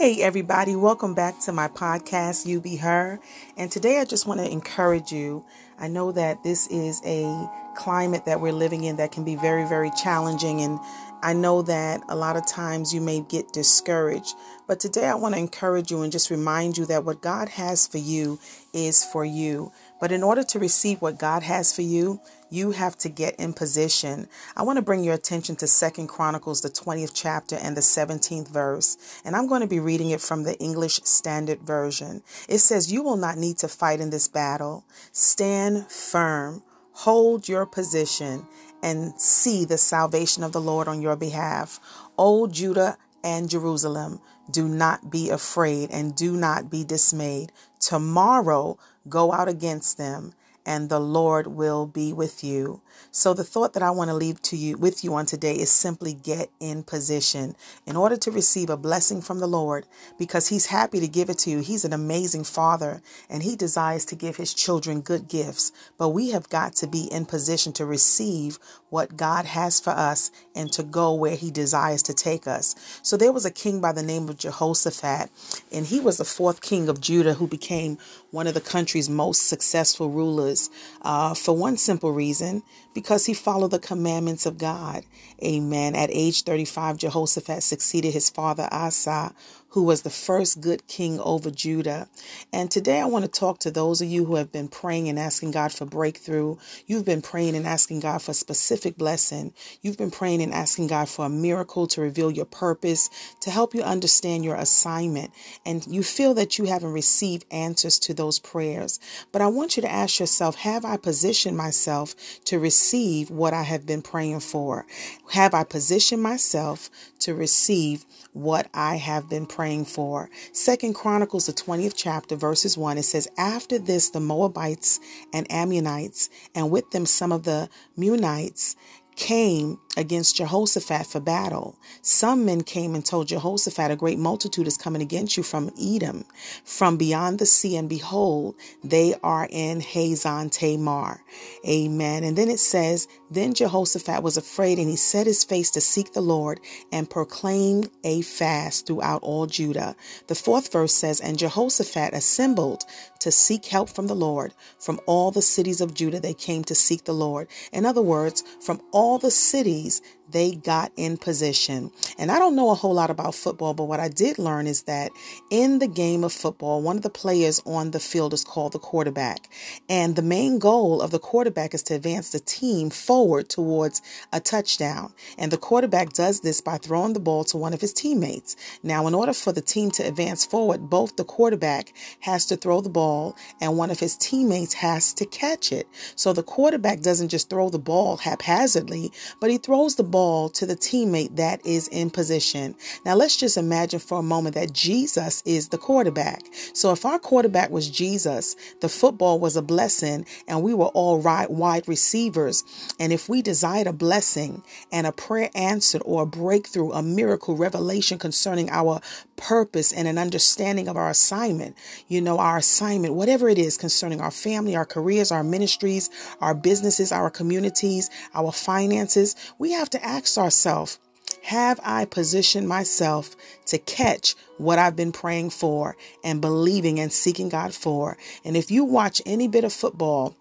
Hey, everybody, welcome back to my podcast, You Be Her. And today I just want to encourage you. I know that this is a climate that we're living in that can be very, very challenging. And I know that a lot of times you may get discouraged. But today I want to encourage you and just remind you that what God has for you is for you. But in order to receive what God has for you, you have to get in position. I want to bring your attention to Second Chronicles, the 20th chapter and the 17th verse. And I'm going to be reading it from the English Standard Version. It says, You will not need to fight in this battle. Stand firm, hold your position, and see the salvation of the Lord on your behalf. O Judah and Jerusalem, do not be afraid and do not be dismayed. Tomorrow go out against them and the Lord will be with you. So the thought that I want to leave to you with you on today is simply get in position in order to receive a blessing from the Lord because he's happy to give it to you. He's an amazing father and he desires to give his children good gifts, but we have got to be in position to receive what God has for us and to go where he desires to take us. So there was a king by the name of Jehoshaphat and he was the fourth king of Judah who became one of the country's most successful rulers uh, for one simple reason because he followed the commandments of God. Amen. At age 35, Jehoshaphat succeeded his father Asa, who was the first good king over Judah. And today I want to talk to those of you who have been praying and asking God for breakthrough. You've been praying and asking God for specific blessing. You've been praying and asking God for a miracle to reveal your purpose, to help you understand your assignment. And you feel that you haven't received answers to those prayers. But I want you to ask yourself, have I positioned myself to receive what I have been praying for? Have I positioned myself to receive what I have been praying for. Second Chronicles, the 20th chapter, verses 1, it says, After this, the Moabites and Ammonites, and with them some of the Meunites, came against Jehoshaphat for battle. Some men came and told Jehoshaphat, A great multitude is coming against you from Edom, from beyond the sea, and behold, they are in Hazon Tamar. Amen. And then it says, Then Jehoshaphat was afraid, and he set his face to seek the Lord and proclaimed a fast throughout all Judah. The fourth verse says, And Jehoshaphat assembled to seek help from the Lord. From all the cities of Judah, they came to seek the Lord. In other words, from all the cities ways they got in position. And I don't know a whole lot about football, but what I did learn is that in the game of football, one of the players on the field is called the quarterback. And the main goal of the quarterback is to advance the team forward towards a touchdown. And the quarterback does this by throwing the ball to one of his teammates. Now, in order for the team to advance forward, both the quarterback has to throw the ball and one of his teammates has to catch it. So the quarterback doesn't just throw the ball haphazardly, but he throws the ball ball to the teammate that is in position. Now, let's just imagine for a moment that Jesus is the quarterback. So, if our quarterback was Jesus, the football was a blessing and we were all right, wide receivers. And if we desired a blessing and a prayer answered or a breakthrough, a miracle, revelation concerning our purpose and an understanding of our assignment, you know, our assignment, whatever it is concerning our family, our careers, our ministries, our businesses, our communities, our finances, we have to ask ourselves, have I positioned myself to catch what I've been praying for and believing and seeking God for? And if you watch any bit of football,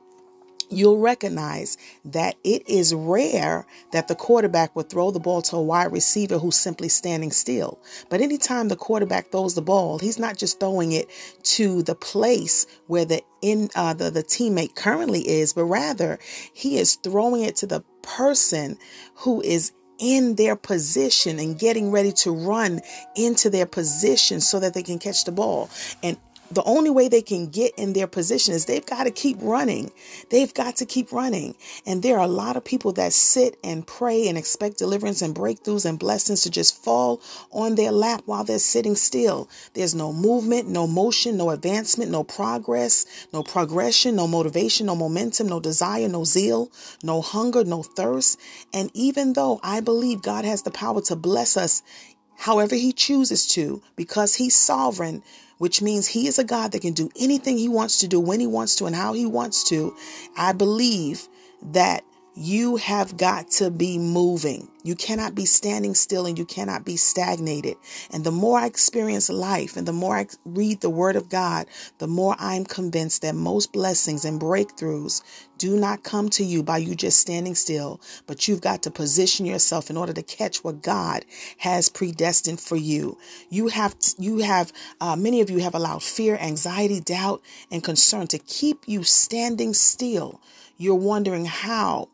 you'll recognize that it is rare that the quarterback would throw the ball to a wide receiver who's simply standing still. But anytime the quarterback throws the ball, he's not just throwing it to the place where the in uh, the, the teammate currently is, but rather he is throwing it to the person who is in their position and getting ready to run into their position so that they can catch the ball. And the only way they can get in their position is they've got to keep running. They've got to keep running. And there are a lot of people that sit and pray and expect deliverance and breakthroughs and blessings to just fall on their lap while they're sitting still. There's no movement, no motion, no advancement, no progress, no progression, no motivation, no momentum, no desire, no zeal, no hunger, no thirst. And even though I believe God has the power to bless us however he chooses to, because he's sovereign, which means he is a God that can do anything he wants to do when he wants to and how he wants to. I believe that You have got to be moving. You cannot be standing still and you cannot be stagnated. And the more I experience life and the more I read the Word of God, the more I'm convinced that most blessings and breakthroughs do not come to you by you just standing still, but you've got to position yourself in order to catch what God has predestined for you. You have, you have, uh, many of you have allowed fear, anxiety, doubt, and concern to keep you standing still. You're wondering how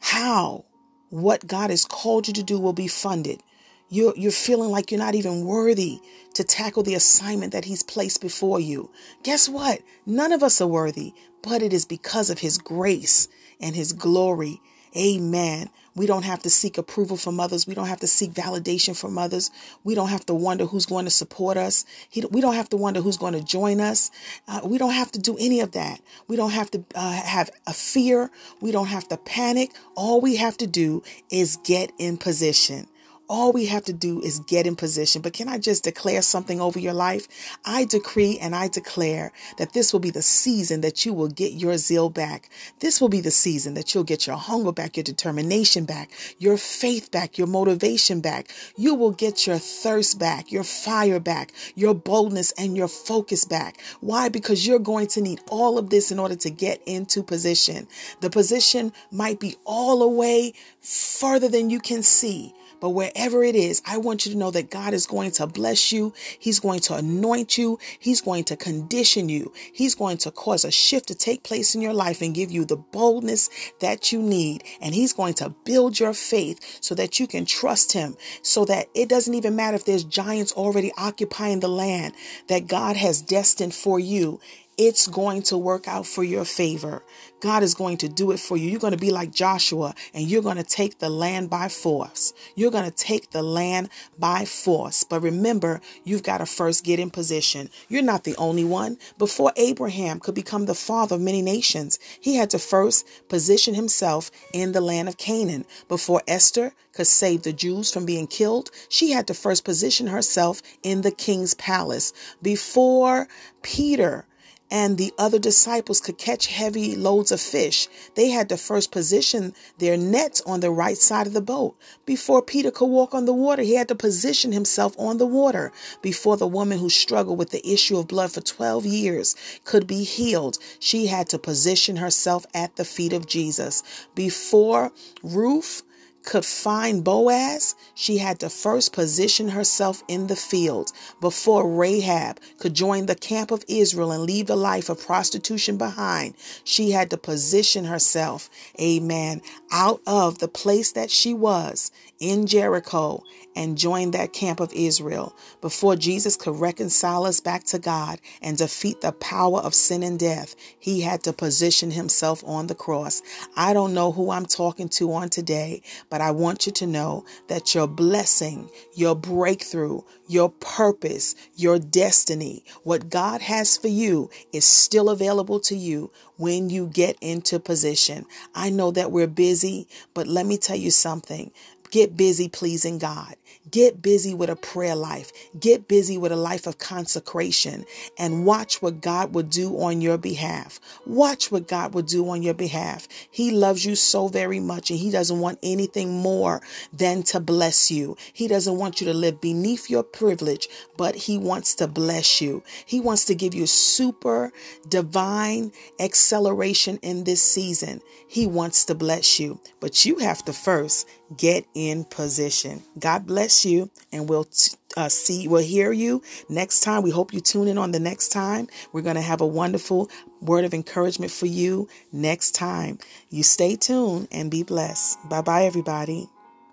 how what God has called you to do will be funded. You're, you're feeling like you're not even worthy to tackle the assignment that He's placed before you. Guess what? None of us are worthy, but it is because of His grace and His glory. Amen. We don't have to seek approval from others. We don't have to seek validation from others. We don't have to wonder who's going to support us. we don't have to wonder who's going to join us. Uh, we don't have to do any of that. We don't have to uh, have a fear. We don't have to panic. All we have to do is get in position. All we have to do is get in position. But can I just declare something over your life? I decree and I declare that this will be the season that you will get your zeal back. This will be the season that you'll get your hunger back, your determination back, your faith back, your motivation back. You will get your thirst back, your fire back, your boldness and your focus back. Why? Because you're going to need all of this in order to get into position. The position might be all the way further than you can see. But wherever it is, I want you to know that God is going to bless you. He's going to anoint you. He's going to condition you. He's going to cause a shift to take place in your life and give you the boldness that you need. And He's going to build your faith so that you can trust Him, so that it doesn't even matter if there's giants already occupying the land that God has destined for you it's going to work out for your favor. God is going to do it for you. You're going to be like Joshua and you're going to take the land by force. You're going to take the land by force. But remember, you've got to first get in position. You're not the only one. Before Abraham could become the father of many nations, he had to first position himself in the land of Canaan. Before Esther could save the Jews from being killed, she had to first position herself in the king's palace. Before Peter and the other disciples could catch heavy loads of fish, they had to first position their nets on the right side of the boat. Before Peter could walk on the water, he had to position himself on the water. Before the woman who struggled with the issue of blood for 12 years could be healed, she had to position herself at the feet of Jesus. Before Ruth could find Boaz, she had to first position herself in the field before Rahab could join the camp of Israel and leave the life of prostitution behind. She had to position herself, amen, out of the place that she was in Jericho and join that camp of Israel before Jesus could reconcile us back to God and defeat the power of sin and death. He had to position himself on the cross. I don't know who I'm talking to on today, but I want you to know that your blessing, your breakthrough, your purpose, your destiny, what God has for you is still available to you when you get into position. I know that we're busy, but let me tell you something. Get busy pleasing God. Get busy with a prayer life. Get busy with a life of consecration and watch what God will do on your behalf. Watch what God will do on your behalf. He loves you so very much and He doesn't want anything more than to bless you. He doesn't want you to live beneath your privilege, but He wants to bless you. He wants to give you super divine acceleration in this season. He wants to bless you, but you have to first get in position. God bless you, and we'll uh, see, we'll hear you next time. We hope you tune in on the next time. We're going to have a wonderful word of encouragement for you next time. You stay tuned and be blessed. Bye bye, everybody.